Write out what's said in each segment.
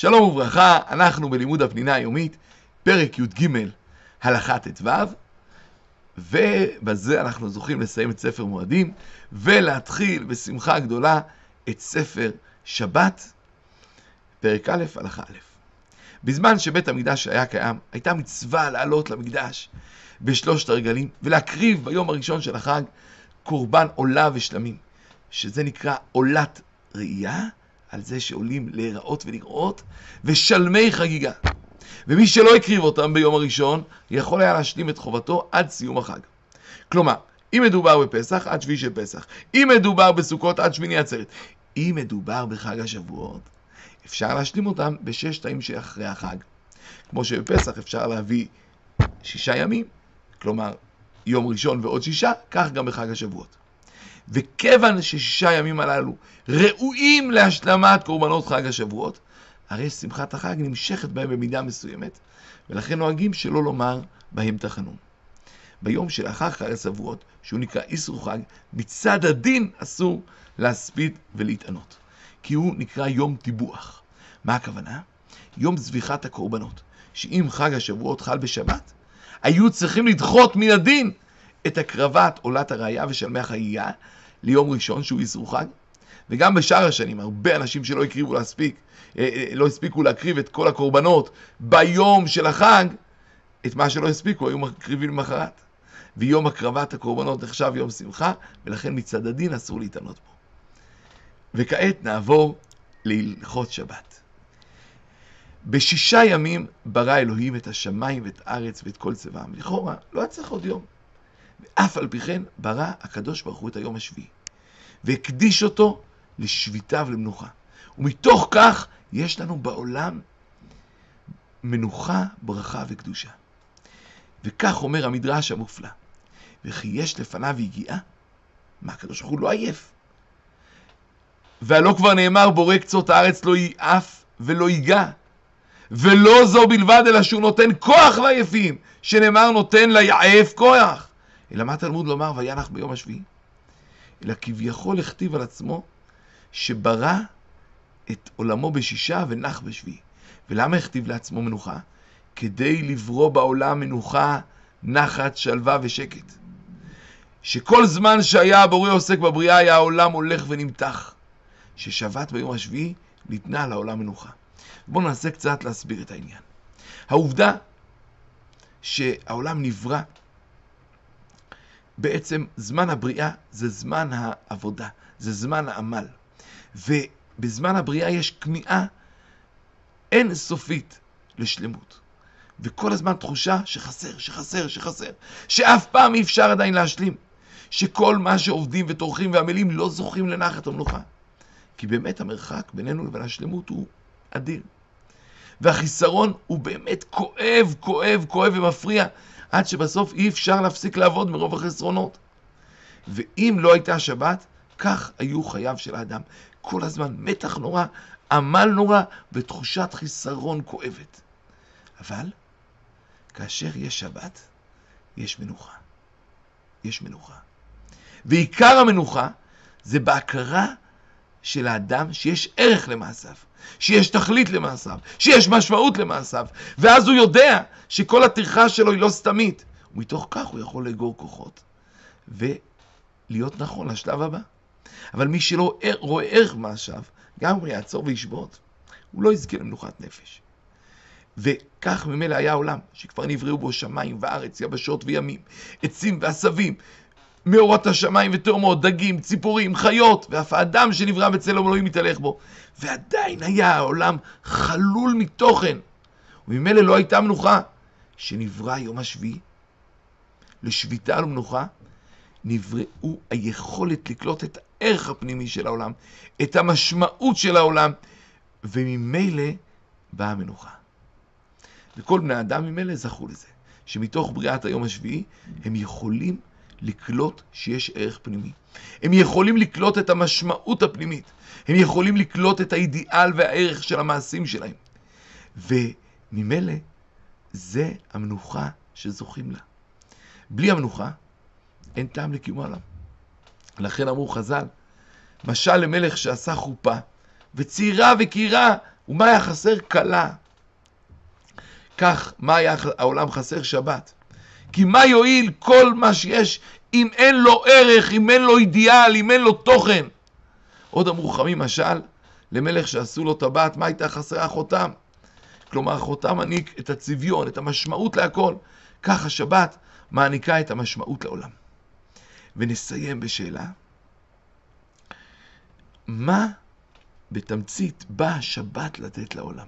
שלום וברכה, אנחנו בלימוד הפנינה היומית, פרק י"ג, הלכה ט"ו, ובזה אנחנו זוכים לסיים את ספר מועדים, ולהתחיל בשמחה גדולה את ספר שבת, פרק א', הלכה א'. בזמן שבית המקדש היה קיים, הייתה מצווה לעלות למקדש בשלושת הרגלים, ולהקריב ביום הראשון של החג קורבן עולה ושלמים, שזה נקרא עולת ראייה, על זה שעולים להיראות ולראות, ושלמי חגיגה. ומי שלא הקריב אותם ביום הראשון, יכול היה להשלים את חובתו עד סיום החג. כלומר, אם מדובר בפסח, עד שביעי של פסח. אם מדובר בסוכות, עד שמיני עצרת. אם מדובר בחג השבועות, אפשר להשלים אותם בשש תאים שאחרי החג. כמו שבפסח אפשר להביא שישה ימים, כלומר יום ראשון ועוד שישה, כך גם בחג השבועות. וכיוון ששישה ימים הללו ראויים להשלמת קורבנות חג השבועות, הרי שמחת החג נמשכת בהם במידה מסוימת, ולכן נוהגים שלא לומר בהם תחנון. ביום שלאחר חג השבועות, שהוא נקרא איסרו חג, מצד הדין אסור להספיד ולהתענות, כי הוא נקרא יום טיבוח. מה הכוונה? יום זביחת הקורבנות, שאם חג השבועות חל בשבת, היו צריכים לדחות מן הדין את הקרבת עולת הראייה ושלמי החגיגה ליום ראשון שהוא איסרו חג, וגם בשאר השנים, הרבה אנשים שלא הקריבו להספיק, אה, אה, לא הספיקו להקריב את כל הקורבנות ביום של החג, את מה שלא הספיקו היו מקריבים למחרת. ויום הקרבת הקורבנות נחשב יום שמחה, ולכן מצד הדין אסור להתענות בו. וכעת נעבור להלכות שבת. בשישה ימים ברא אלוהים את השמיים ואת הארץ ואת כל צבעם. לכאורה, לא היה צריך עוד יום. ואף על פי כן ברא הקדוש ברוך הוא את היום השביעי, והקדיש אותו לשביתה ולמנוחה. ומתוך כך יש לנו בעולם מנוחה, ברכה וקדושה. וכך אומר המדרש המופלא, וכי יש לפניו יגיעה, מה הקדוש ברוך הוא לא עייף. והלא כבר נאמר בורא קצות הארץ לא ייעף ולא ייגע. ולא זו בלבד, אלא שהוא נותן כוח לעייפים, שנאמר נותן ליעף כוח. אלא מה תלמוד לומר וינח ביום השביעי? אלא כביכול הכתיב על עצמו שברא את עולמו בשישה ונח בשביעי. ולמה הכתיב לעצמו מנוחה? כדי לברוא בעולם מנוחה, נחת, שלווה ושקט. שכל זמן שהיה הבורא עוסק בבריאה, היה העולם הולך ונמתח. ששבת ביום השביעי ניתנה לעולם מנוחה. בואו ננסה קצת להסביר את העניין. העובדה שהעולם נברא, בעצם זמן הבריאה זה זמן העבודה, זה זמן העמל. ובזמן הבריאה יש כמיהה אין סופית לשלמות. וכל הזמן תחושה שחסר, שחסר, שחסר, שאף פעם אי אפשר עדיין להשלים. שכל מה שעובדים וטורחים ועמלים לא זוכים לנחת המלוכה. כי באמת המרחק בינינו לבין השלמות הוא אדיר. והחיסרון הוא באמת כואב, כואב, כואב ומפריע, עד שבסוף אי אפשר להפסיק לעבוד מרוב החסרונות. ואם לא הייתה שבת, כך היו חייו של האדם. כל הזמן מתח נורא, עמל נורא ותחושת חיסרון כואבת. אבל כאשר יש שבת, יש מנוחה. יש מנוחה. ועיקר המנוחה זה בהכרה של האדם שיש ערך למעשיו, שיש תכלית למעשיו, שיש משמעות למעשיו, ואז הוא יודע שכל הטרחה שלו היא לא סתמית, ומתוך כך הוא יכול לאגור כוחות ולהיות נכון לשלב הבא. אבל מי שלא רואה ערך במעשיו, גם הוא יעצור וישבות, הוא לא יזכה למנוחת נפש. וכך ממילא היה העולם, שכבר נבראו בו שמיים וארץ, יבשות וימים, עצים ועשבים, מאורות השמיים ותאומות, דגים, ציפורים, חיות, ואף האדם שנברא בצלם אלוהים מתהלך בו. ועדיין היה העולם חלול מתוכן, וממילא לא הייתה מנוחה. שנברא יום השביעי, לשביתה ומנוחה, נבראו היכולת לקלוט את הערך הפנימי של העולם, את המשמעות של העולם, וממילא באה המנוחה. וכל בני האדם ממילא זכו לזה, שמתוך בריאת היום השביעי הם יכולים לקלוט שיש ערך פנימי. הם יכולים לקלוט את המשמעות הפנימית. הם יכולים לקלוט את האידיאל והערך של המעשים שלהם. וממילא זה המנוחה שזוכים לה. בלי המנוחה אין טעם לקיום העולם. לכן אמרו חז"ל, משל למלך שעשה חופה, וצעירה וקהירה ומה היה חסר? כלה. כך, מה היה העולם חסר? שבת. כי מה יועיל כל מה שיש אם אין לו ערך, אם אין לו אידיאל, אם אין לו תוכן? עוד אמרו חמים משל, למלך שעשו לו טבעת, מה הייתה חסרה? החותם. כלומר, החותם מעניק את הצביון, את המשמעות להכל. כך השבת מעניקה את המשמעות לעולם. ונסיים בשאלה, מה בתמצית באה השבת לתת לעולם?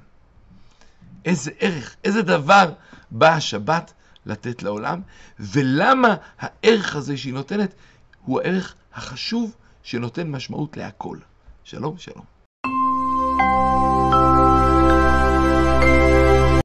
איזה ערך, איזה דבר באה השבת לתת לעולם, ולמה הערך הזה שהיא נותנת הוא הערך החשוב שנותן משמעות להכל. שלום, שלום.